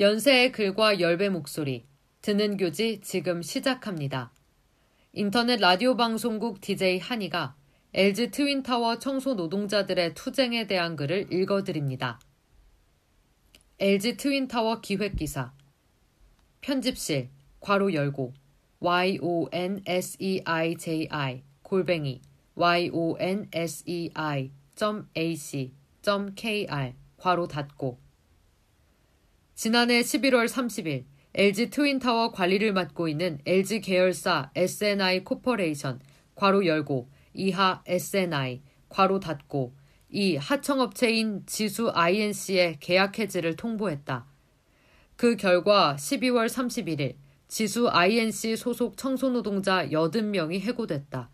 연세의 글과 열배 목소리, 듣는 교지 지금 시작합니다. 인터넷 라디오 방송국 DJ 한이가 LG 트윈타워 청소 노동자들의 투쟁에 대한 글을 읽어드립니다. LG 트윈타워 기획기사 편집실 괄호 열고 yonseiji 골뱅이 yonsei.ac.kr 괄호 닫고 지난해 11월 30일 LG 트윈타워 관리를 맡고 있는 LG 계열사 S&I 코퍼레이션 괄호 열고 이하 S&I 괄호 닫고 이 하청업체인 지수 INC의 계약 해지를 통보했다. 그 결과 12월 31일 지수 INC 소속 청소노동자 80명이 해고됐다.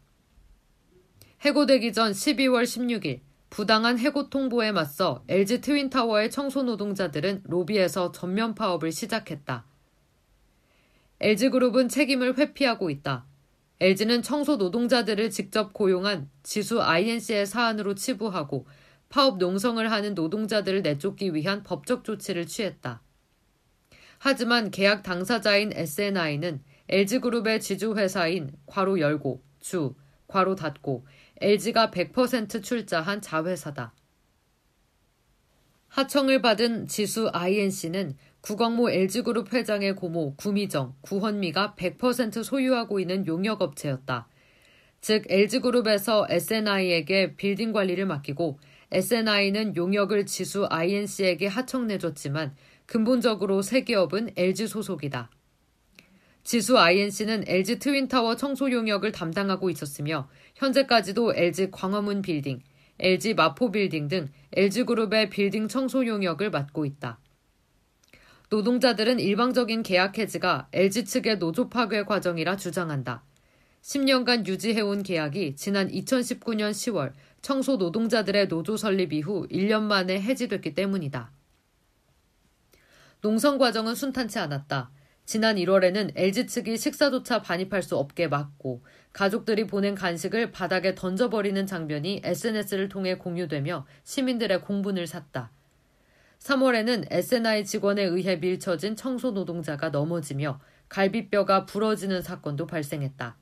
해고되기 전 12월 16일 부당한 해고 통보에 맞서 LG 트윈타워의 청소 노동자들은 로비에서 전면 파업을 시작했다. LG그룹은 책임을 회피하고 있다. LG는 청소 노동자들을 직접 고용한 지수 INC의 사안으로 치부하고 파업 농성을 하는 노동자들을 내쫓기 위한 법적 조치를 취했다. 하지만 계약 당사자인 SNI는 LG그룹의 지주회사인 괄호 열고 주 괄호 닫고 LG가 100% 출자한 자회사다. 하청을 받은 지수 INC는 구광모 LG그룹 회장의 고모 구미정, 구헌미가 100% 소유하고 있는 용역업체였다. 즉 LG그룹에서 SNI에게 빌딩 관리를 맡기고 SNI는 용역을 지수 INC에게 하청 내줬지만 근본적으로 세 기업은 LG 소속이다. 지수 INC는 LG 트윈타워 청소 용역을 담당하고 있었으며 현재까지도 LG 광화문 빌딩, LG 마포 빌딩 등 LG그룹의 빌딩 청소 용역을 맡고 있다. 노동자들은 일방적인 계약 해지가 LG 측의 노조 파괴 과정이라 주장한다. 10년간 유지해온 계약이 지난 2019년 10월 청소 노동자들의 노조 설립 이후 1년 만에 해지됐기 때문이다. 농성 과정은 순탄치 않았다. 지난 1월에는 LG 측이 식사조차 반입할 수 없게 막고 가족들이 보낸 간식을 바닥에 던져버리는 장면이 SNS를 통해 공유되며 시민들의 공분을 샀다. 3월에는 SNI 직원에 의해 밀쳐진 청소 노동자가 넘어지며 갈비뼈가 부러지는 사건도 발생했다.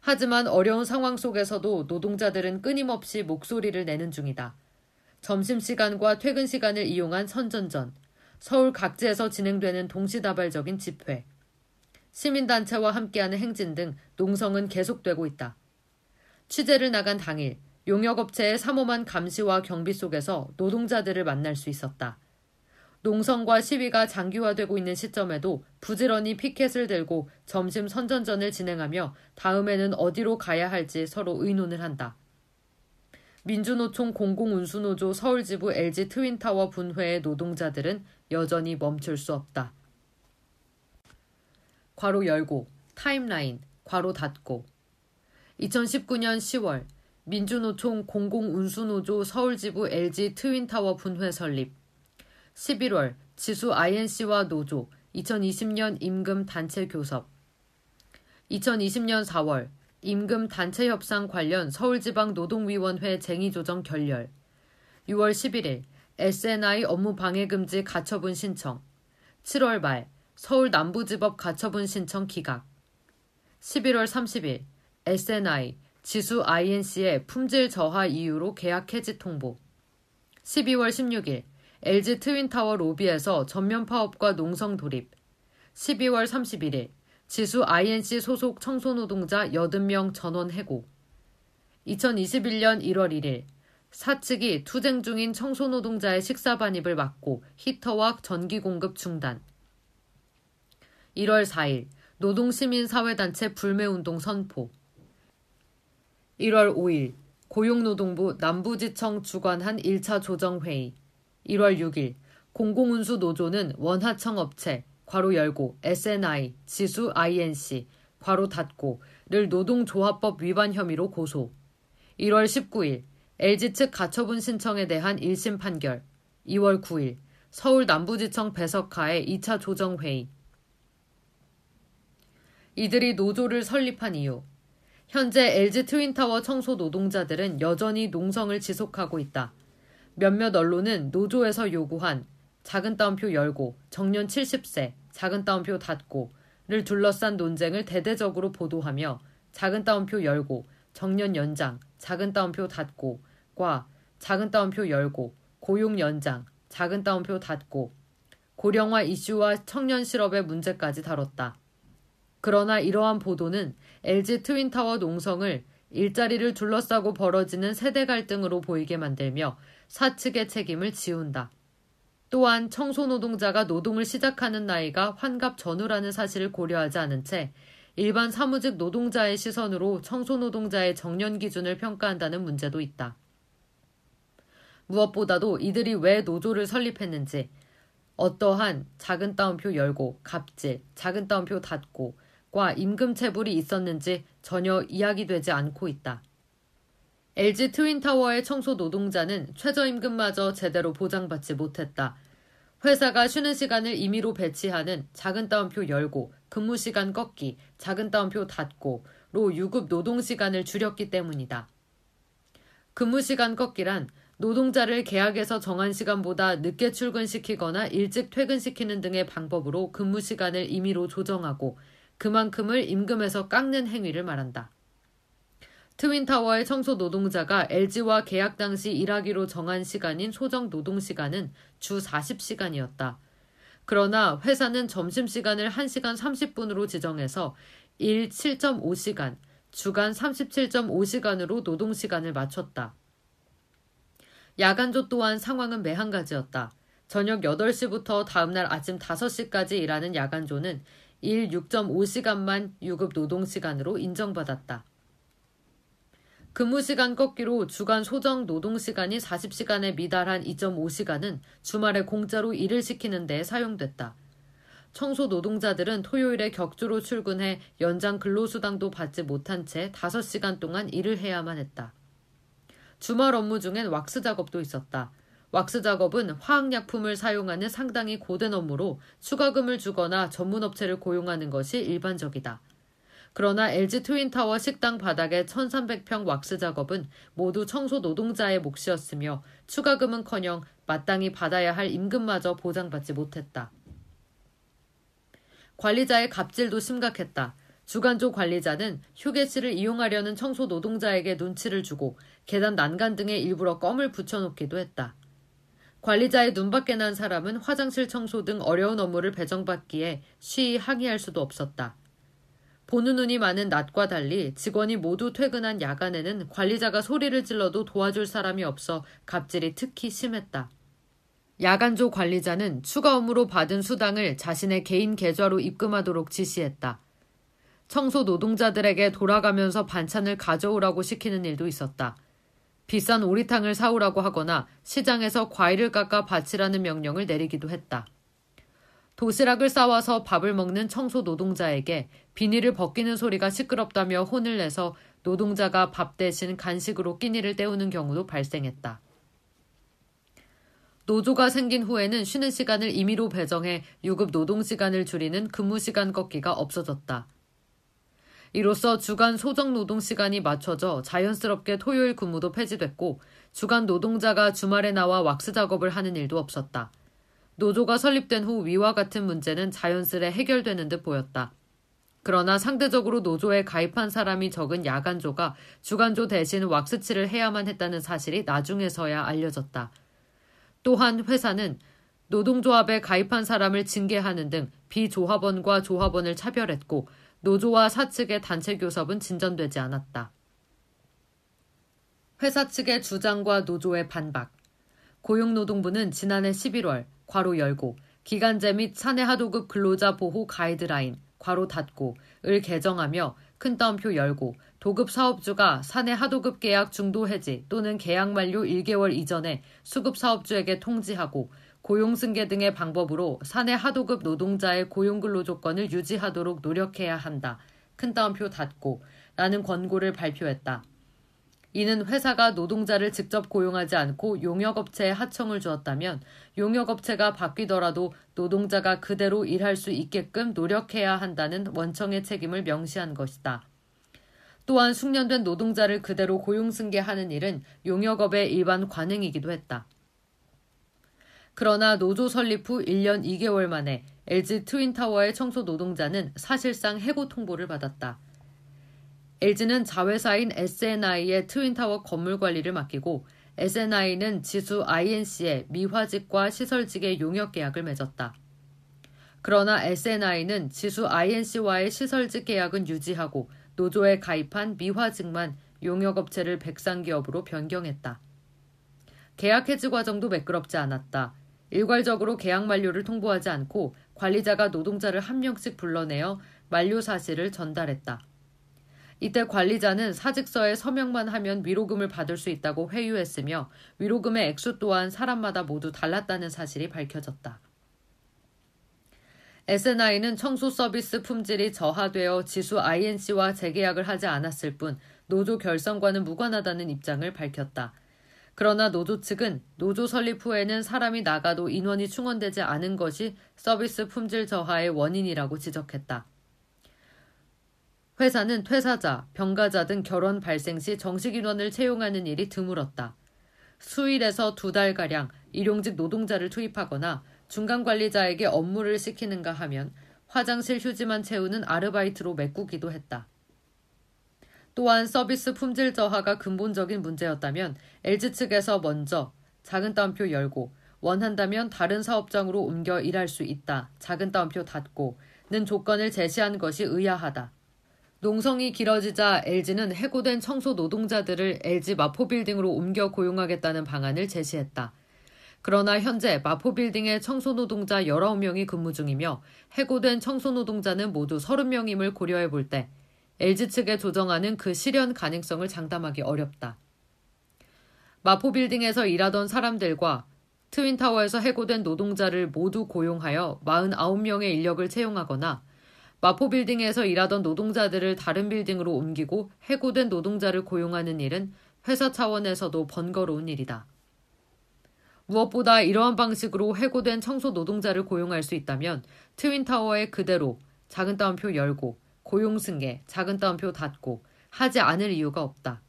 하지만 어려운 상황 속에서도 노동자들은 끊임없이 목소리를 내는 중이다. 점심시간과 퇴근 시간을 이용한 선전전, 서울 각지에서 진행되는 동시다발적인 집회, 시민단체와 함께하는 행진 등 농성은 계속되고 있다. 취재를 나간 당일 용역업체의 삼엄한 감시와 경비 속에서 노동자들을 만날 수 있었다. 농성과 시위가 장기화되고 있는 시점에도 부지런히 피켓을 들고 점심 선전전을 진행하며 다음에는 어디로 가야 할지 서로 의논을 한다. 민주노총 공공운수노조 서울지부 LG 트윈타워 분회의 노동자들은 여전히 멈출 수 없다. 괄호 열고 타임라인 괄호 닫고. 2019년 10월 민주노총 공공운수노조 서울지부 LG 트윈타워 분회 설립. 11월 지수 INC와 노조 2020년 임금 단체 교섭. 2020년 4월 임금 단체 협상 관련 서울지방 노동위원회 쟁의 조정 결렬. 6월 11일 SNI 업무 방해 금지 가처분 신청. 7월 말 서울 남부지법 가처분 신청 기각. 11월 30일 SNI 지수 INC의 품질 저하 이유로 계약 해지 통보. 12월 16일 LG 트윈타워 로비에서 전면 파업과 농성 돌입. 12월 31일 지수 INC 소속 청소노동자 80명 전원 해고. 2021년 1월 1일 사측이 투쟁 중인 청소노동자의 식사 반입을 막고 히터와 전기 공급 중단. 1월 4일 노동시민사회단체 불매운동 선포. 1월 5일 고용노동부 남부지청 주관한 1차 조정회의. 1월 6일 공공운수 노조는 원하청 업체 괄호 열고 SNI, 지수 INC, 괄호 닫고를 노동조합법 위반 혐의로 고소. 1월 19일 LG 측 가처분 신청에 대한 1심 판결. 2월 9일 서울 남부지청 배석하의 2차 조정회의. 이들이 노조를 설립한 이유. 현재 LG 트윈타워 청소 노동자들은 여전히 농성을 지속하고 있다. 몇몇 언론은 노조에서 요구한 작은 따옴표 열고 정년 70세 작은 따옴표 닫고를 둘러싼 논쟁을 대대적으로 보도하며 작은 따옴표 열고 정년 연장 작은 따옴표 닫고과 작은 따옴표 열고 고용 연장 작은 따옴표 닫고 고령화 이슈와 청년 실업의 문제까지 다뤘다. 그러나 이러한 보도는 LG 트윈타워 농성을 일자리를 둘러싸고 벌어지는 세대 갈등으로 보이게 만들며 사측의 책임을 지운다. 또한 청소 노동자가 노동을 시작하는 나이가 환갑 전후라는 사실을 고려하지 않은 채 일반 사무직 노동자의 시선으로 청소 노동자의 정년 기준을 평가한다는 문제도 있다. 무엇보다도 이들이 왜 노조를 설립했는지, 어떠한 작은 따옴표 열고, 갑질, 작은 따옴표 닫고, 과 임금 체불이 있었는지 전혀 이야기되지 않고 있다. LG 트윈타워의 청소 노동자는 최저임금마저 제대로 보장받지 못했다. 회사가 쉬는 시간을 임의로 배치하는 작은 따옴표 열고, 근무 시간 꺾기, 작은 따옴표 닫고로 유급 노동 시간을 줄였기 때문이다. 근무 시간 꺾기란 노동자를 계약에서 정한 시간보다 늦게 출근시키거나 일찍 퇴근시키는 등의 방법으로 근무 시간을 임의로 조정하고 그만큼을 임금에서 깎는 행위를 말한다. 트윈타워의 청소 노동자가 LG와 계약 당시 일하기로 정한 시간인 소정 노동 시간은 주 40시간이었다. 그러나 회사는 점심시간을 1시간 30분으로 지정해서 일 7.5시간, 주간 37.5시간으로 노동시간을 맞췄다. 야간조 또한 상황은 매한가지였다. 저녁 8시부터 다음날 아침 5시까지 일하는 야간조는 일 6.5시간만 유급 노동시간으로 인정받았다. 근무시간 꺾기로 주간 소정 노동시간이 40시간에 미달한 2.5시간은 주말에 공짜로 일을 시키는 데 사용됐다. 청소 노동자들은 토요일에 격주로 출근해 연장 근로수당도 받지 못한 채 5시간 동안 일을 해야만 했다. 주말 업무 중엔 왁스 작업도 있었다. 왁스 작업은 화학약품을 사용하는 상당히 고된 업무로 추가금을 주거나 전문 업체를 고용하는 것이 일반적이다. 그러나 LG 트윈타워 식당 바닥의 1300평 왁스 작업은 모두 청소 노동자의 몫이었으며 추가금은커녕 마땅히 받아야 할 임금마저 보장받지 못했다. 관리자의 갑질도 심각했다. 주간조 관리자는 휴게실을 이용하려는 청소 노동자에게 눈치를 주고 계단 난간 등에 일부러 껌을 붙여놓기도 했다. 관리자의 눈밖에 난 사람은 화장실 청소 등 어려운 업무를 배정받기에 쉬이 항의할 수도 없었다. 보는 눈이 많은 낮과 달리 직원이 모두 퇴근한 야간에는 관리자가 소리를 질러도 도와줄 사람이 없어 갑질이 특히 심했다. 야간조 관리자는 추가 업무로 받은 수당을 자신의 개인 계좌로 입금하도록 지시했다. 청소 노동자들에게 돌아가면서 반찬을 가져오라고 시키는 일도 있었다. 비싼 오리탕을 사오라고 하거나 시장에서 과일을 깎아 바치라는 명령을 내리기도 했다. 도시락을 싸와서 밥을 먹는 청소 노동자에게 비닐을 벗기는 소리가 시끄럽다며 혼을 내서 노동자가 밥 대신 간식으로 끼니를 때우는 경우도 발생했다. 노조가 생긴 후에는 쉬는 시간을 임의로 배정해 유급 노동 시간을 줄이는 근무 시간 꺾기가 없어졌다. 이로써 주간 소정 노동 시간이 맞춰져 자연스럽게 토요일 근무도 폐지됐고 주간 노동자가 주말에 나와 왁스 작업을 하는 일도 없었다. 노조가 설립된 후 위와 같은 문제는 자연스레 해결되는 듯 보였다. 그러나 상대적으로 노조에 가입한 사람이 적은 야간조가 주간조 대신 왁스칠을 해야만 했다는 사실이 나중에서야 알려졌다. 또한 회사는 노동조합에 가입한 사람을 징계하는 등 비조합원과 조합원을 차별했고 노조와 사측의 단체 교섭은 진전되지 않았다. 회사 측의 주장과 노조의 반박. 고용노동부는 지난해 11월 괄호 열고 기간제 및 사내 하도급 근로자 보호 가이드라인 괄호 닫고 을 개정하며 큰 따옴표 열고 도급 사업주가 사내 하도급 계약 중도 해지 또는 계약 만료 1개월 이전에 수급 사업주에게 통지하고 고용 승계 등의 방법으로 사내 하도급 노동자의 고용 근로 조건을 유지하도록 노력해야 한다. 큰 따옴표 닫고 라는 권고를 발표했다. 이는 회사가 노동자를 직접 고용하지 않고 용역업체에 하청을 주었다면 용역업체가 바뀌더라도 노동자가 그대로 일할 수 있게끔 노력해야 한다는 원청의 책임을 명시한 것이다. 또한 숙련된 노동자를 그대로 고용승계하는 일은 용역업의 일반 관행이기도 했다. 그러나 노조 설립 후 1년 2개월 만에 LG 트윈타워의 청소 노동자는 사실상 해고 통보를 받았다. LG는 자회사인 SNI의 트윈타워 건물 관리를 맡기고 SNI는 지수 INC의 미화직과 시설직의 용역 계약을 맺었다. 그러나 SNI는 지수 INC와의 시설직 계약은 유지하고 노조에 가입한 미화직만 용역업체를 백상기업으로 변경했다. 계약 해지 과정도 매끄럽지 않았다. 일괄적으로 계약 만료를 통보하지 않고 관리자가 노동자를 한 명씩 불러내어 만료 사실을 전달했다. 이때 관리자는 사직서에 서명만 하면 위로금을 받을 수 있다고 회유했으며 위로금의 액수 또한 사람마다 모두 달랐다는 사실이 밝혀졌다. SNI는 청소 서비스 품질이 저하되어 지수 INC와 재계약을 하지 않았을 뿐 노조 결성과는 무관하다는 입장을 밝혔다. 그러나 노조 측은 노조 설립 후에는 사람이 나가도 인원이 충원되지 않은 것이 서비스 품질 저하의 원인이라고 지적했다. 회사는 퇴사자, 병가자 등 결혼 발생 시 정식 인원을 채용하는 일이 드물었다. 수일에서 두 달가량 일용직 노동자를 투입하거나 중간 관리자에게 업무를 시키는가 하면 화장실 휴지만 채우는 아르바이트로 메꾸기도 했다. 또한 서비스 품질 저하가 근본적인 문제였다면 LG 측에서 먼저 작은 따옴표 열고 원한다면 다른 사업장으로 옮겨 일할 수 있다. 작은 따옴표 닫고 는 조건을 제시한 것이 의아하다. 농성이 길어지자 LG는 해고된 청소 노동자들을 LG 마포빌딩으로 옮겨 고용하겠다는 방안을 제시했다. 그러나 현재 마포빌딩의 청소 노동자 19명이 근무 중이며 해고된 청소 노동자는 모두 30명임을 고려해 볼 때 LG 측에 조정하는 그 실현 가능성을 장담하기 어렵다. 마포빌딩에서 일하던 사람들과 트윈타워에서 해고된 노동자를 모두 고용하여 49명의 인력을 채용하거나 마포 빌딩에서 일하던 노동자들을 다른 빌딩으로 옮기고 해고된 노동자를 고용하는 일은 회사 차원에서도 번거로운 일이다. 무엇보다 이러한 방식으로 해고된 청소 노동자를 고용할 수 있다면 트윈타워에 그대로 작은 따옴표 열고 고용 승계 작은 따옴표 닫고 하지 않을 이유가 없다.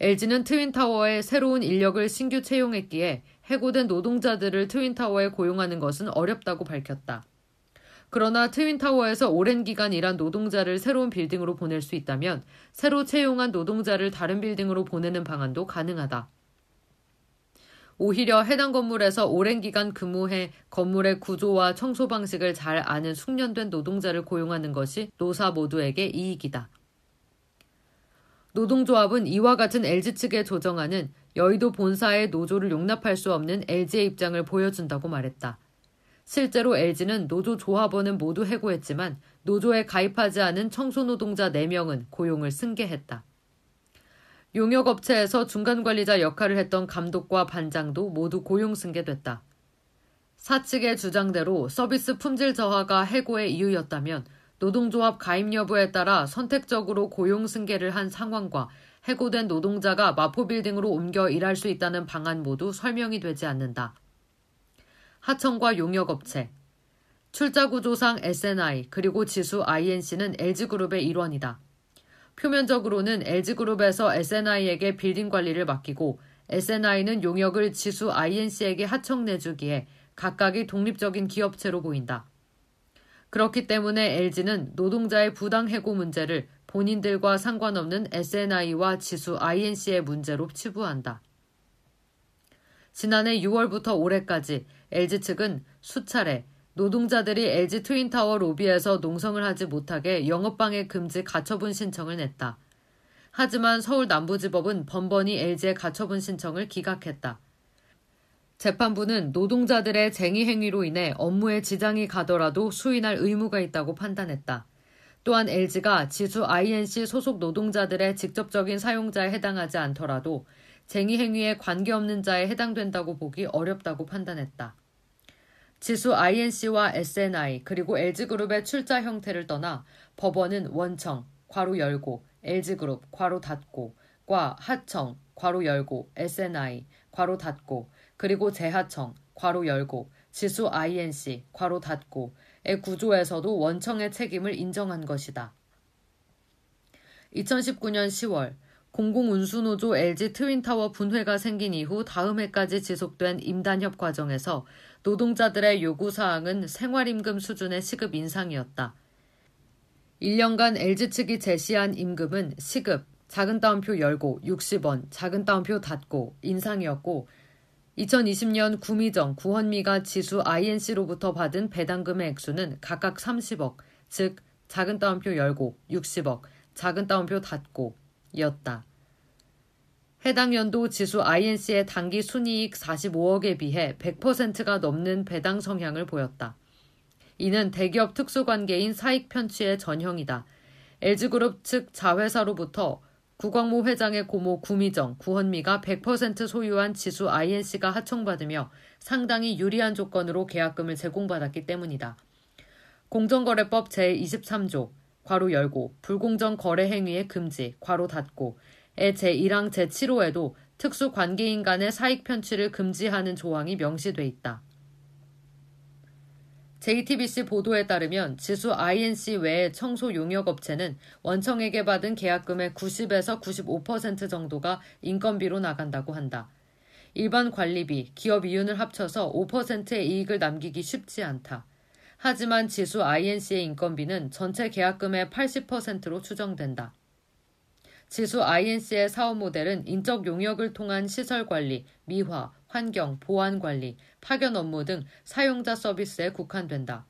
LG는 트윈타워에 새로운 인력을 신규 채용했기에 해고된 노동자들을 트윈타워에 고용하는 것은 어렵다고 밝혔다. 그러나 트윈타워에서 오랜 기간 일한 노동자를 새로운 빌딩으로 보낼 수 있다면 새로 채용한 노동자를 다른 빌딩으로 보내는 방안도 가능하다. 오히려 해당 건물에서 오랜 기간 근무해 건물의 구조와 청소 방식을 잘 아는 숙련된 노동자를 고용하는 것이 노사 모두에게 이익이다. 노동조합은 이와 같은 LG 측의 조정안은 여의도 본사의 노조를 용납할 수 없는 LG의 입장을 보여준다고 말했다. 실제로 LG는 노조 조합원은 모두 해고했지만 노조에 가입하지 않은 청소노동자 4명은 고용을 승계했다. 용역업체에서 중간관리자 역할을 했던 감독과 반장도 모두 고용 승계됐다. 사측의 주장대로 서비스 품질 저하가 해고의 이유였다면 노동조합 가입 여부에 따라 선택적으로 고용 승계를 한 상황과 해고된 노동자가 마포빌딩으로 옮겨 일할 수 있다는 방안 모두 설명이 되지 않는다. 하청과 용역업체, 출자구조상 SNI 그리고 지수 INC는 LG그룹의 일원이다. 표면적으로는 LG그룹에서 SNI에게 빌딩 관리를 맡기고 SNI는 용역을 지수 INC에게 하청 내주기에 각각이 독립적인 기업체로 보인다. 그렇기 때문에 LG는 노동자의 부당 해고 문제를 본인들과 상관없는 SNI와 지수 INC의 문제로 치부한다. 지난해 6월부터 올해까지 LG 측은 수차례 노동자들이 LG 트윈타워 로비에서 농성을 하지 못하게 영업방해 금지 가처분 신청을 냈다. 하지만 서울 남부지법은 번번이 LG의 가처분 신청을 기각했다. 재판부는 노동자들의 쟁의 행위로 인해 업무에 지장이 가더라도 수인할 의무가 있다고 판단했다. 또한 LG가 지수 INC 소속 노동자들의 직접적인 사용자에 해당하지 않더라도 쟁의 행위에 관계없는 자에 해당된다고 보기 어렵다고 판단했다. 지수 INC와 SNI 그리고 LG그룹의 출자 형태를 떠나 법원은 원청, 괄호 열고, LG그룹, 괄호 닫고 과 하청, 괄호 열고, SNI, 괄호 닫고, 그리고 재하청, 괄호 열고, 지수 INC, 괄호 닫고의 구조에서도 원청의 책임을 인정한 것이다. 2019년 10월 공공운수노조 LG 트윈타워 분회가 생긴 이후 다음 해까지 지속된 임단협 과정에서 노동자들의 요구사항은 생활임금 수준의 시급 인상이었다. 1년간 LG 측이 제시한 임금은 시급, 작은 따옴표 열고 60원, 작은 따옴표 닫고 인상이었고 2020년 구미정, 구헌미가 지수 INC로부터 받은 배당금의 액수는 각각 30억, 즉 작은 따옴표 열고 60억, 작은 따옴표 닫고 였다. 해당 연도 지수 INC의 단기 순이익 45억에 비해 100%가 넘는 배당 성향을 보였다. 이는 대기업 특수관계인 사익 편취의 전형이다. LG그룹 측 자회사로부터 구광모 회장의 고모 구미정, 구헌미가 100% 소유한 지수 INC가 하청받으며 상당히 유리한 조건으로 계약금을 제공받았기 때문이다. 공정거래법 제23조, 괄호 열고, 불공정 거래 행위의 금지, 괄호 닫고, 의 제1항 제7호에도 특수 관계인 간의 사익 편취를 금지하는 조항이 명시돼 있다. JTBC 보도에 따르면 지수 INC 외의 청소 용역 업체는 원청에게 받은 계약금의 90에서 95% 정도가 인건비로 나간다고 한다. 일반 관리비, 기업 이윤을 합쳐서 5%의 이익을 남기기 쉽지 않다. 하지만 지수 INC의 인건비는 전체 계약금의 80%로 추정된다. 지수 INC의 사업 모델은 인적 용역을 통한 시설 관리, 미화, 환경, 보안 관리, 파견 업무 등 사용자 서비스에 국한된다.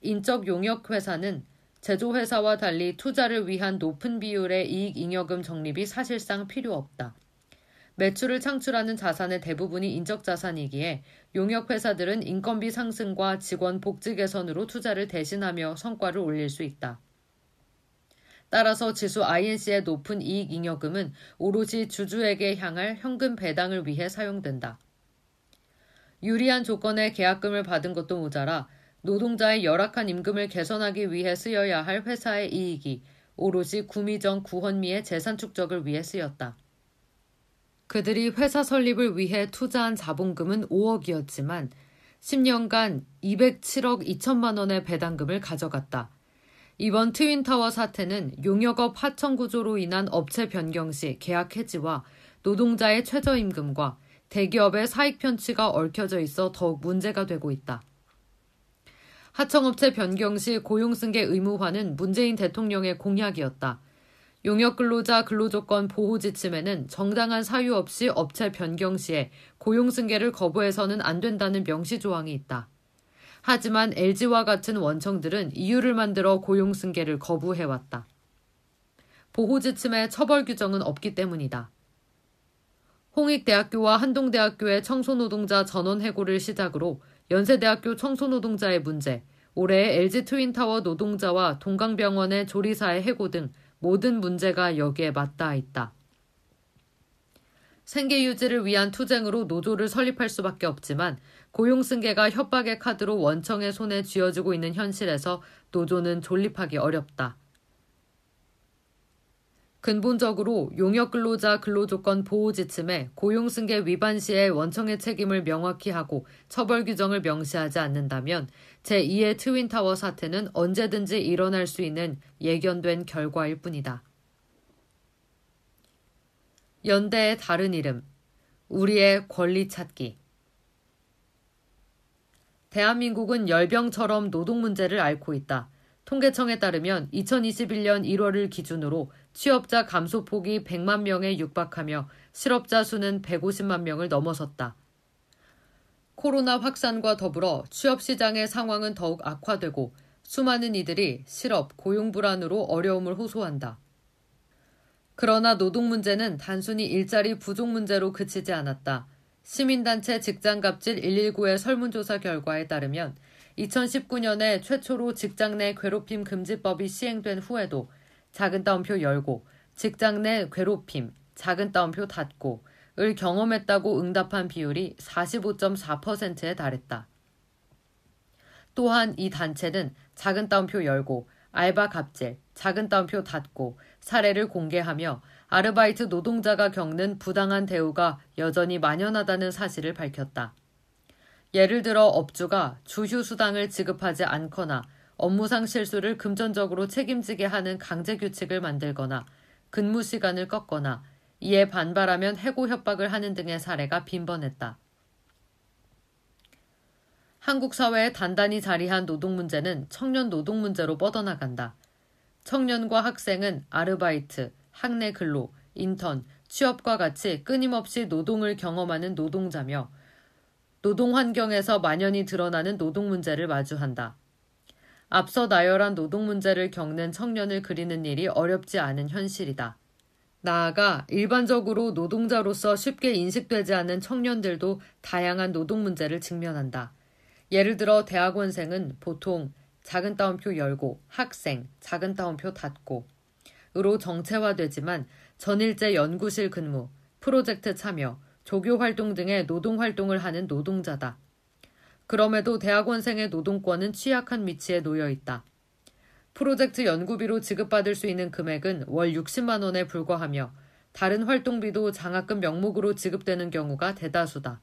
인적 용역 회사는 제조회사와 달리 투자를 위한 높은 비율의 이익 잉여금 적립이 사실상 필요 없다. 매출을 창출하는 자산의 대부분이 인적 자산이기에 용역 회사들은 인건비 상승과 직원 복지 개선으로 투자를 대신하며 성과를 올릴 수 있다. 따라서 지수 INC의 높은 이익 잉여금은 오로지 주주에게 향할 현금 배당을 위해 사용된다. 유리한 조건의 계약금을 받은 것도 모자라 노동자의 열악한 임금을 개선하기 위해 쓰여야 할 회사의 이익이 오로지 구미정 구헌미의 재산 축적을 위해 쓰였다. 그들이 회사 설립을 위해 투자한 자본금은 5억이었지만 10년간 207억 2천만 원의 배당금을 가져갔다. 이번 트윈타워 사태는 용역업 하청 구조로 인한 업체 변경 시 계약 해지와 노동자의 최저임금과 대기업의 사익 편취가 얽혀져 있어 더욱 문제가 되고 있다. 하청업체 변경 시 고용 승계 의무화는 문재인 대통령의 공약이었다. 용역 근로자 근로조건 보호 지침에는 정당한 사유 없이 업체 변경 시에 고용 승계를 거부해서는 안 된다는 명시 조항이 있다. 하지만 LG와 같은 원청들은 이유를 만들어 고용 승계를 거부해왔다. 보호 지침에 처벌 규정은 없기 때문이다. 홍익대학교와 한동대학교의 청소노동자 전원 해고를 시작으로 연세대학교 청소노동자의 문제, 올해 LG 트윈타워 노동자와 동강병원의 조리사의 해고 등 모든 문제가 여기에 맞닿아 있다. 생계 유지를 위한 투쟁으로 노조를 설립할 수밖에 없지만 고용 승계가 협박의 카드로 원청의 손에 쥐어지고 있는 현실에서 노조는 존립하기 어렵다. 근본적으로 용역 근로자 근로조건 보호 지침에 고용 승계 위반 시에 원청의 책임을 명확히 하고 처벌 규정을 명시하지 않는다면 제2의 트윈타워 사태는 언제든지 일어날 수 있는 예견된 결과일 뿐이다. 연대의 다른 이름, 우리의 권리 찾기. 대한민국은 열병처럼 노동 문제를 앓고 있다. 통계청에 따르면 2021년 1월을 기준으로 취업자 감소폭이 100만 명에 육박하며 실업자 수는 150만 명을 넘어섰다. 코로나 확산과 더불어 취업시장의 상황은 더욱 악화되고 수많은 이들이 실업, 고용 불안으로 어려움을 호소한다. 그러나 노동 문제는 단순히 일자리 부족 문제로 그치지 않았다. 시민단체 직장갑질 119의 설문조사 결과에 따르면 2019년에 최초로 직장 내 괴롭힘 금지법이 시행된 후에도 작은 따옴표 열고 직장 내 괴롭힘, 작은 따옴표 닫고 을 경험했다고 응답한 비율이 45.4%에 달했다. 또한 이 단체는 작은 따옴표 열고 알바 갑질, 작은 따옴표 닫고 사례를 공개하며 아르바이트 노동자가 겪는 부당한 대우가 여전히 만연하다는 사실을 밝혔다. 예를 들어 업주가 주휴수당을 지급하지 않거나 업무상 실수를 금전적으로 책임지게 하는 강제 규칙을 만들거나 근무 시간을 꺾거나 이에 반발하면 해고 협박을 하는 등의 사례가 빈번했다. 한국 사회에 단단히 자리한 노동 문제는 청년 노동 문제로 뻗어나간다. 청년과 학생은 아르바이트, 학내 근로, 인턴, 취업과 같이 끊임없이 노동을 경험하는 노동자며 노동 환경에서 만연히 드러나는 노동 문제를 마주한다. 앞서 나열한 노동 문제를 겪는 청년을 그리는 일이 어렵지 않은 현실이다. 나아가 일반적으로 노동자로서 쉽게 인식되지 않은 청년들도 다양한 노동 문제를 직면한다. 예를 들어 대학원생은 보통 작은 따옴표 열고 학생 작은 따옴표 닫고 으로 정체화되지만 전일제 연구실 근무, 프로젝트 참여, 조교 활동 등의 노동 활동을 하는 노동자다. 그럼에도 대학원생의 노동권은 취약한 위치에 놓여 있다. 프로젝트 연구비로 지급받을 수 있는 금액은 월 60만 원에 불과하며 다른 활동비도 장학금 명목으로 지급되는 경우가 대다수다.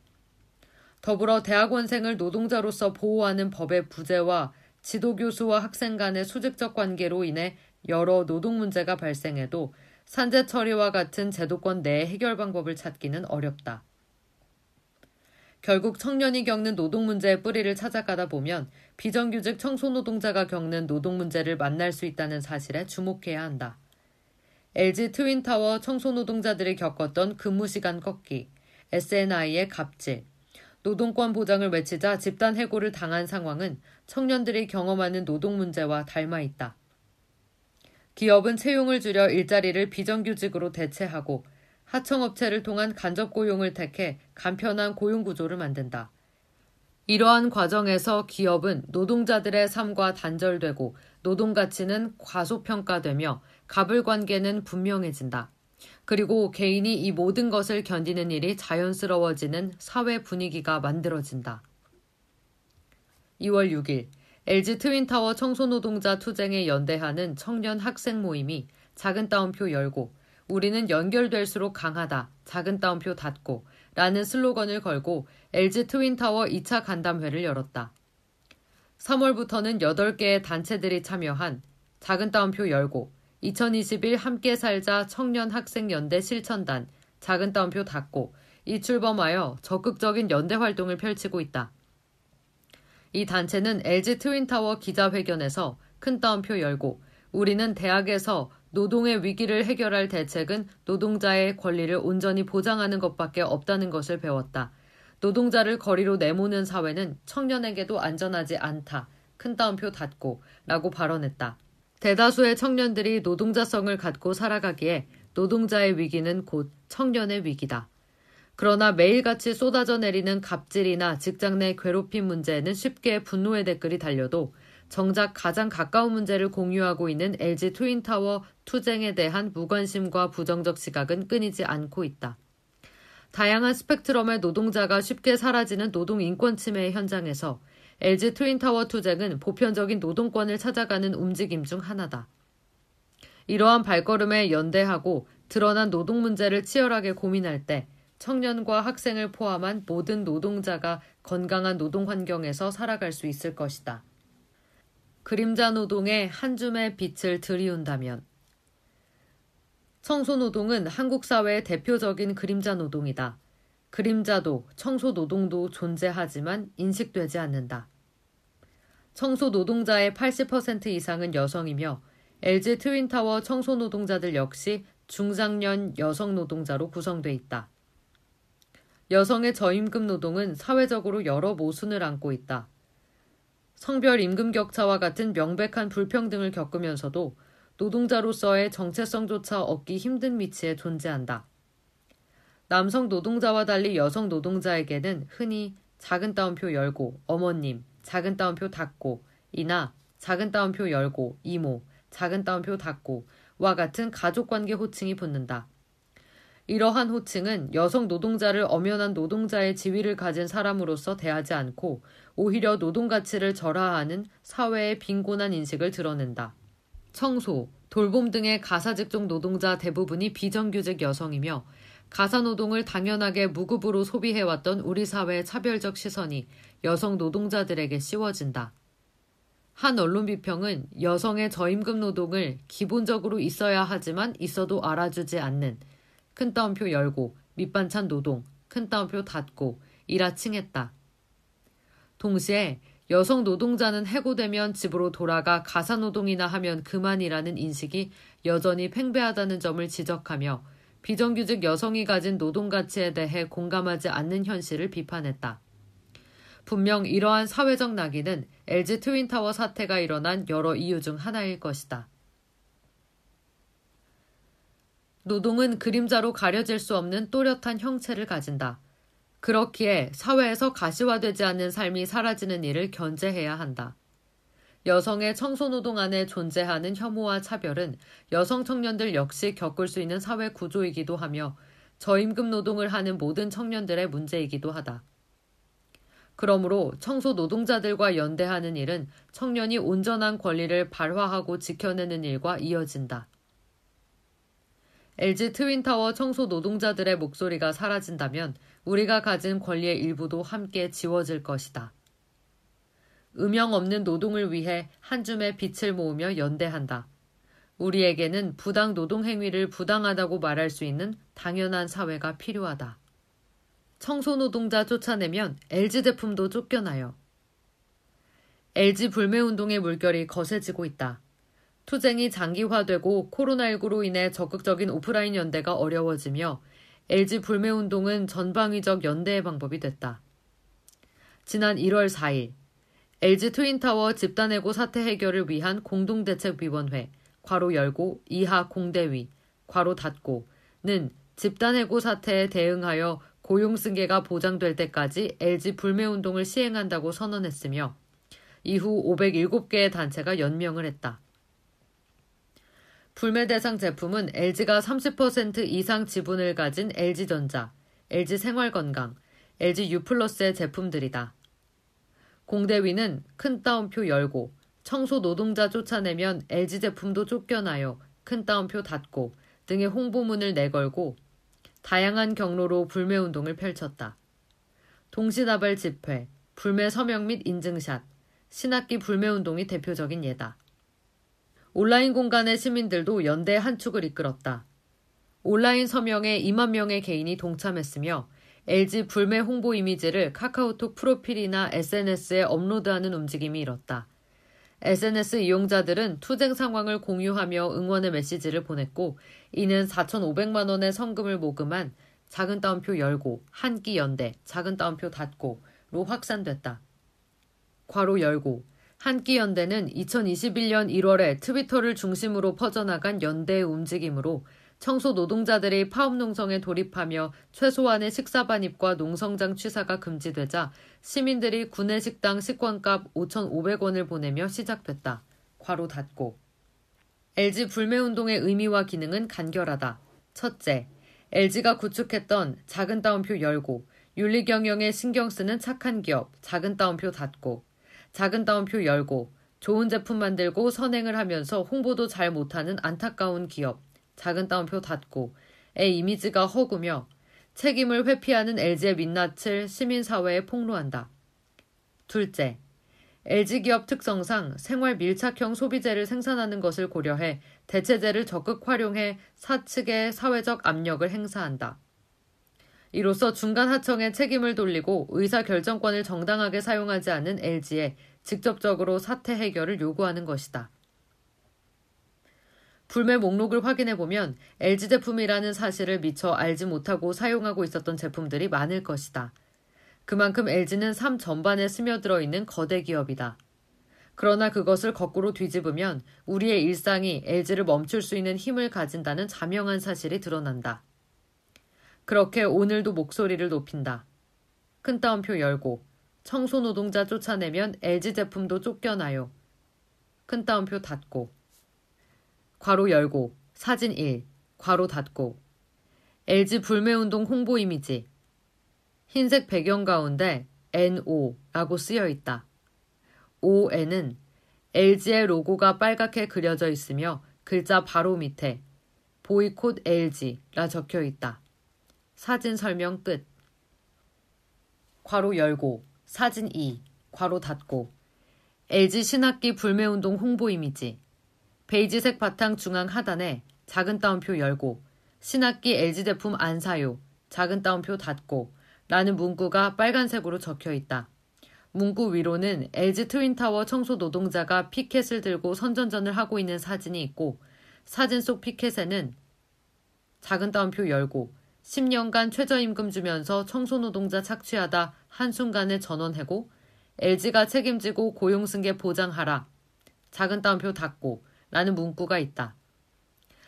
더불어 대학원생을 노동자로서 보호하는 법의 부재와 지도교수와 학생 간의 수직적 관계로 인해 여러 노동 문제가 발생해도 산재 처리와 같은 제도권 내 해결 방법을 찾기는 어렵다. 결국 청년이 겪는 노동 문제의 뿌리를 찾아가다 보면 비정규직 청소노동자가 겪는 노동 문제를 만날 수 있다는 사실에 주목해야 한다. LG 트윈타워 청소노동자들이 겪었던 근무시간 꺾기, SNI의 갑질, 노동권 보장을 외치자 집단 해고를 당한 상황은 청년들이 경험하는 노동 문제와 닮아 있다. 기업은 채용을 줄여 일자리를 비정규직으로 대체하고 하청업체를 통한 간접 고용을 택해 간편한 고용 구조를 만든다. 이러한 과정에서 기업은 노동자들의 삶과 단절되고 노동 가치는 과소평가되며 갑을 관계는 분명해진다. 그리고 개인이 이 모든 것을 견디는 일이 자연스러워지는 사회 분위기가 만들어진다. 2월 6일 LG 트윈타워 청소노동자 투쟁에 연대하는 청년 학생 모임이 작은 따옴표 열고 우리는 연결될수록 강하다. 작은 따옴표 닫고 라는 슬로건을 걸고 LG 트윈타워 2차 간담회를 열었다. 3월부터는 8개의 단체들이 참여한 작은 따옴표 열고 2021 함께 살자 청년 학생 연대 실천단 작은 따옴표 닫고 이 출범하여 적극적인 연대 활동을 펼치고 있다. 이 단체는 LG 트윈타워 기자회견에서 큰 따옴표 열고 우리는 대학에서 노동의 위기를 해결할 대책은 노동자의 권리를 온전히 보장하는 것밖에 없다는 것을 배웠다. 노동자를 거리로 내모는 사회는 청년에게도 안전하지 않다. 큰 따옴표 닫고 라고 발언했다. 대다수의 청년들이 노동자성을 갖고 살아가기에 노동자의 위기는 곧 청년의 위기다. 그러나 매일같이 쏟아져 내리는 갑질이나 직장 내 괴롭힘 문제에는 쉽게 분노의 댓글이 달려도 정작 가장 가까운 문제를 공유하고 있는 LG 트윈타워 투쟁에 대한 무관심과 부정적 시각은 끊이지 않고 있다. 다양한 스펙트럼의 노동자가 쉽게 사라지는 노동 인권 침해의 현장에서 LG 트윈타워 투쟁은 보편적인 노동권을 찾아가는 움직임 중 하나다. 이러한 발걸음에 연대하고 드러난 노동 문제를 치열하게 고민할 때 청년과 학생을 포함한 모든 노동자가 건강한 노동 환경에서 살아갈 수 있을 것이다. 그림자 노동에 한 줌의 빛을 들이운다면 청소 노동은 한국 사회의 대표적인 그림자 노동이다. 그림자도 청소 노동도 존재하지만 인식되지 않는다. 청소 노동자의 80% 이상은 여성이며 LG 트윈타워 청소 노동자들 역시 중장년 여성 노동자로 구성돼 있다. 여성의 저임금 노동은 사회적으로 여러 모순을 안고 있다. 성별 임금 격차와 같은 명백한 불평등을 겪으면서도 노동자로서의 정체성조차 얻기 힘든 위치에 존재한다. 남성 노동자와 달리 여성 노동자에게는 흔히 작은 따옴표 열고 어머님, 작은 따옴표 닫고 이나 작은 따옴표 열고 이모, 작은 따옴표 닫고 와 같은 가족관계 호칭이 붙는다. 이러한 호칭은 여성 노동자를 엄연한 노동자의 지위를 가진 사람으로서 대하지 않고 오히려 노동 가치를 절하하는 사회의 빈곤한 인식을 드러낸다. 청소, 돌봄 등의 가사 직종 노동자 대부분이 비정규직 여성이며 가사 노동을 당연하게 무급으로 소비해왔던 우리 사회의 차별적 시선이 여성 노동자들에게 씌워진다. 한 언론 비평은 여성의 저임금 노동을 기본적으로 있어야 하지만 있어도 알아주지 않는 큰 따옴표 열고 밑반찬 노동 큰 따옴표 닫고 이라 칭했다. 동시에 여성 노동자는 해고되면 집으로 돌아가 가사노동이나 하면 그만이라는 인식이 여전히 팽배하다는 점을 지적하며 비정규직 여성이 가진 노동 가치에 대해 공감하지 않는 현실을 비판했다. 분명 이러한 사회적 낙인은 LG 트윈타워 사태가 일어난 여러 이유 중 하나일 것이다. 노동은 그림자로 가려질 수 없는 또렷한 형체를 가진다. 그렇기에 사회에서 가시화되지 않는 삶이 사라지는 일을 견제해야 한다. 여성의 청소노동 안에 존재하는 혐오와 차별은 여성 청년들 역시 겪을 수 있는 사회 구조이기도 하며 저임금 노동을 하는 모든 청년들의 문제이기도 하다. 그러므로 청소 노동자들과 연대하는 일은 청년이 온전한 권리를 발화하고 지켜내는 일과 이어진다. LG 트윈타워 청소 노동자들의 목소리가 사라진다면 우리가 가진 권리의 일부도 함께 지워질 것이다. 음영 없는 노동을 위해 한 줌의 빛을 모으며 연대한다. 우리에게는 부당 노동 행위를 부당하다고 말할 수 있는 당연한 사회가 필요하다. 청소 노동자 쫓아내면 LG 제품도 쫓겨나요. LG 불매 운동의 물결이 거세지고 있다. 투쟁이 장기화되고 코로나19로 인해 적극적인 오프라인 연대가 어려워지며 LG 불매 운동은 전방위적 연대의 방법이 됐다. 지난 1월 4일 LG 트윈타워 집단해고 사태 해결을 위한 공동대책위원회 괄호 열고 이하 공대위 괄호 닫고는 집단해고 사태에 대응하여 고용 승계가 보장될 때까지 LG 불매 운동을 시행한다고 선언했으며 이후 507개의 단체가 연명을 했다. 불매 대상 제품은 LG가 30% 이상 지분을 가진 LG전자, LG생활건강, LG U+의 제품들이다. 공대위는 큰 따옴표 열고 청소 노동자 쫓아내면 LG 제품도 쫓겨나요. 큰 따옴표 닫고 등의 홍보문을 내걸고 다양한 경로로 불매 운동을 펼쳤다. 동시다발 집회, 불매 서명 및 인증샷, 신학기 불매 운동이 대표적인 예다. 온라인 공간의 시민들도 연대 한 축을 이끌었다. 온라인 서명에 2만 명의 개인이 동참했으며 LG 불매 홍보 이미지를 카카오톡 프로필이나 SNS에 업로드하는 움직임이 일었다. SNS 이용자들은 투쟁 상황을 공유하며 응원의 메시지를 보냈고 이는 4,500만 원의 성금을 모금한 작은 따옴표 열고 한 끼 연대 작은 따옴표 닫고로 확산됐다. 괄호 열고 한끼 연대는 2021년 1월에 트위터를 중심으로 퍼져나간 연대의 움직임으로 청소 노동자들이 파업 농성에 돌입하며 최소한의 식사 반입과 농성장 취사가 금지되자 시민들이 구내 식당 식권값 5,500원을 보내며 시작됐다. 괄호 닫고. LG 불매운동의 의미와 기능은 간결하다. 첫째, LG가 구축했던 작은 따옴표 열고, 윤리 경영에 신경 쓰는 착한 기업, 작은 따옴표 닫고, 작은 따옴표 열고, 좋은 제품 만들고 선행을 하면서 홍보도 잘 못하는 안타까운 기업, 작은 따옴표 닫고 의 이미지가 허구며 책임을 회피하는 LG의 민낯을 시민사회에 폭로한다. 둘째, LG 기업 특성상 생활 밀착형 소비재를 생산하는 것을 고려해 대체재를 적극 활용해 사측의 사회적 압력을 행사한다. 이로써 중간 하청에 책임을 돌리고 의사 결정권을 정당하게 사용하지 않은 LG에 직접적으로 사태 해결을 요구하는 것이다. 불매 목록을 확인해 보면 LG 제품이라는 사실을 미처 알지 못하고 사용하고 있었던 제품들이 많을 것이다. 그만큼 LG는 삶 전반에 스며들어 있는 거대 기업이다. 그러나 그것을 거꾸로 뒤집으면 우리의 일상이 LG를 멈출 수 있는 힘을 가진다는 자명한 사실이 드러난다. 그렇게 오늘도 목소리를 높인다. 큰 따옴표 열고 청소 노동자 쫓아내면 LG 제품도 쫓겨나요. 큰 따옴표 닫고 괄호 열고 사진 1 괄호 닫고 LG 불매운동 홍보 이미지 흰색 배경 가운데 NO라고 쓰여 있다. ON은 LG의 로고가 빨갛게 그려져 있으며 글자 바로 밑에 보이콧 LG라 적혀 있다. 사진 설명 끝. 괄호 열고 사진 2 괄호 닫고 LG 신학기 불매운동 홍보 이미지 베이지색 바탕 중앙 하단에 작은 따옴표 열고 신학기 LG 제품 안 사요 작은 따옴표 닫고 라는 문구가 빨간색으로 적혀 있다. 문구 위로는 LG 트윈타워 청소 노동자가 피켓을 들고 선전전을 하고 있는 사진이 있고 사진 속 피켓에는 작은 따옴표 열고 10년간 최저임금 주면서 청소 노동자 착취하다 한순간에 전원 해고 LG가 책임지고 고용승계 보장하라. 작은 따옴표 닫고 라는 문구가 있다.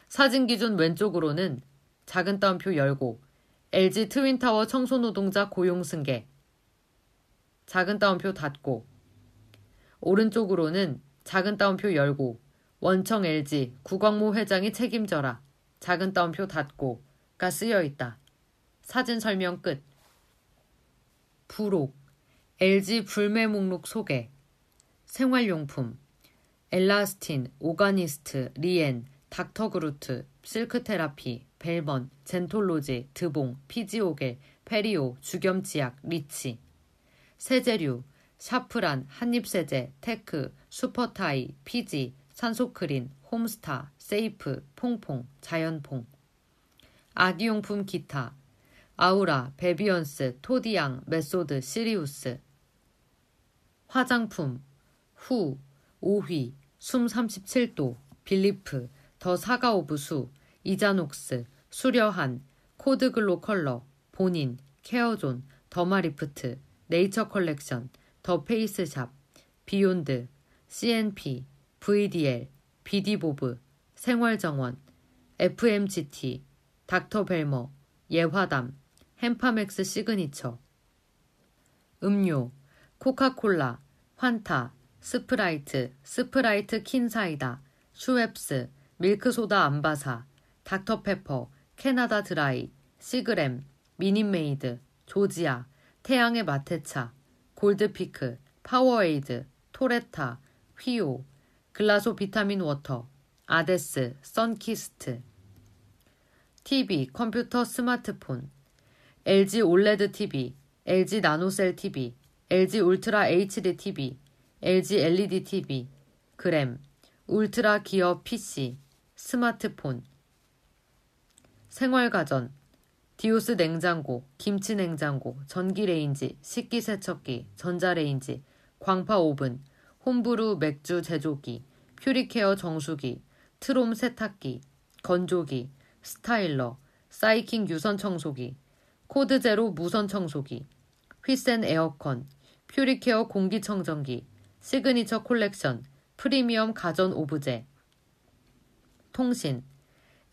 사진 기준 왼쪽으로는 작은 따옴표 열고 LG 트윈타워 청소노동자 고용승계 작은 따옴표 닫고 오른쪽으로는 작은 따옴표 열고 원청 LG 구광모 회장이 책임져라 작은 따옴표 닫고 가 쓰여 있다. 사진 설명 끝. 부록. LG 불매 목록 소개 생활용품. 엘라스틴, 오가니스트, 리엔, 닥터그루트, 실크테라피, 벨먼, 젠톨로지, 드봉, 피지오겔, 페리오, 죽염치약, 리치. 세제류, 샤프란, 한입세제, 테크, 슈퍼타이, 피지, 산소크린, 홈스타, 세이프, 퐁퐁, 자연퐁 아기용품 기타 아우라, 베비언스, 토디앙, 메소드, 시리우스. 화장품 후, 오휘, 숨 37도, 빌리프, 더 사가 오브 수, 이자녹스, 수려한, 코드글로컬러, 보닌, 케어존, 더마리프트, 네이처 컬렉션, 더 페이스샵, 비욘드, CNP, VDL, 비디보브, 생활정원, FMGT, 닥터 벨머, 예화담, 햄파맥스 시그니처. 음료, 코카콜라, 환타, 스프라이트, 스프라이트 킨사이다, 슈웹스, 밀크소다 암바사, 닥터페퍼, 캐나다 드라이, 시그램, 미니메이드, 조지아, 태양의 마테차, 골드피크, 파워에이드, 토레타, 휘오, 글라소 비타민 워터, 아데스, 선키스트, TV, 컴퓨터, 스마트폰, LG 올레드 TV, LG 나노셀 TV, LG 울트라 HD TV, LG LED TV, 그램, 울트라 기어 PC, 스마트폰, 생활가전, 디오스 냉장고, 김치 냉장고, 전기레인지, 식기세척기, 전자레인지, 광파 오븐, 홈브루 맥주 제조기, 퓨리케어 정수기, 트롬 세탁기, 건조기, 스타일러, 사이킹 유선 청소기, 코드 제로 무선 청소기, 휘센 에어컨, 퓨리케어 공기청정기, 시그니처 콜렉션, 프리미엄 가전 오브제, 통신,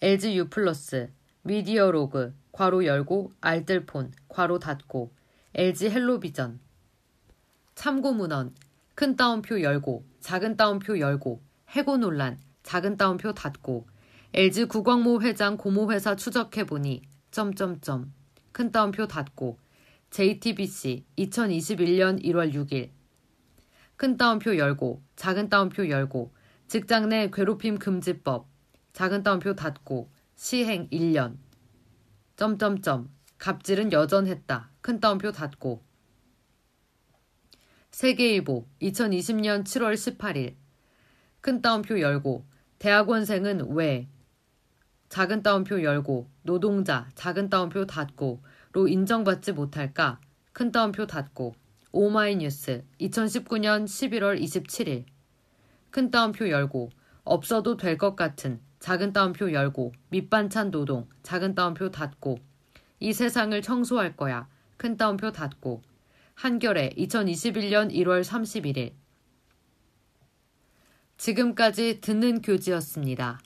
LG U 플러스, 미디어 로그, 괄호 열고, 알뜰폰, 괄호 닫고, LG 헬로비전. 참고 문헌, 큰 따옴표 열고, 작은 따옴표 열고, 해고 논란, 작은 따옴표 닫고, LG 구광모 회장 고모회사 추적해보니, 점점점, 큰 따옴표 닫고, JTBC 2021년 1월 6일. 큰 따옴표 열고, 작은 따옴표 열고, 직장 내 괴롭힘 금지법, 작은 따옴표 닫고 시행 1년. 점점점 갑질은 여전했다. 큰 따옴표 닫고 세계일보 2020년 7월 18일 큰 따옴표 열고 대학원생은 왜 작은 따옴표 열고 노동자 작은 따옴표 닫고로 인정받지 못할까? 큰 따옴표 닫고. 오마이뉴스 2019년 11월 27일. 큰 따옴표 열고 없어도 될 것 같은 작은 따옴표 열고 밑반찬 노동 작은 따옴표 닫고. 이 세상을 청소할 거야. 큰 따옴표 닫고. 한결에 2021년 1월 31일. 지금까지 듣는 교지였습니다.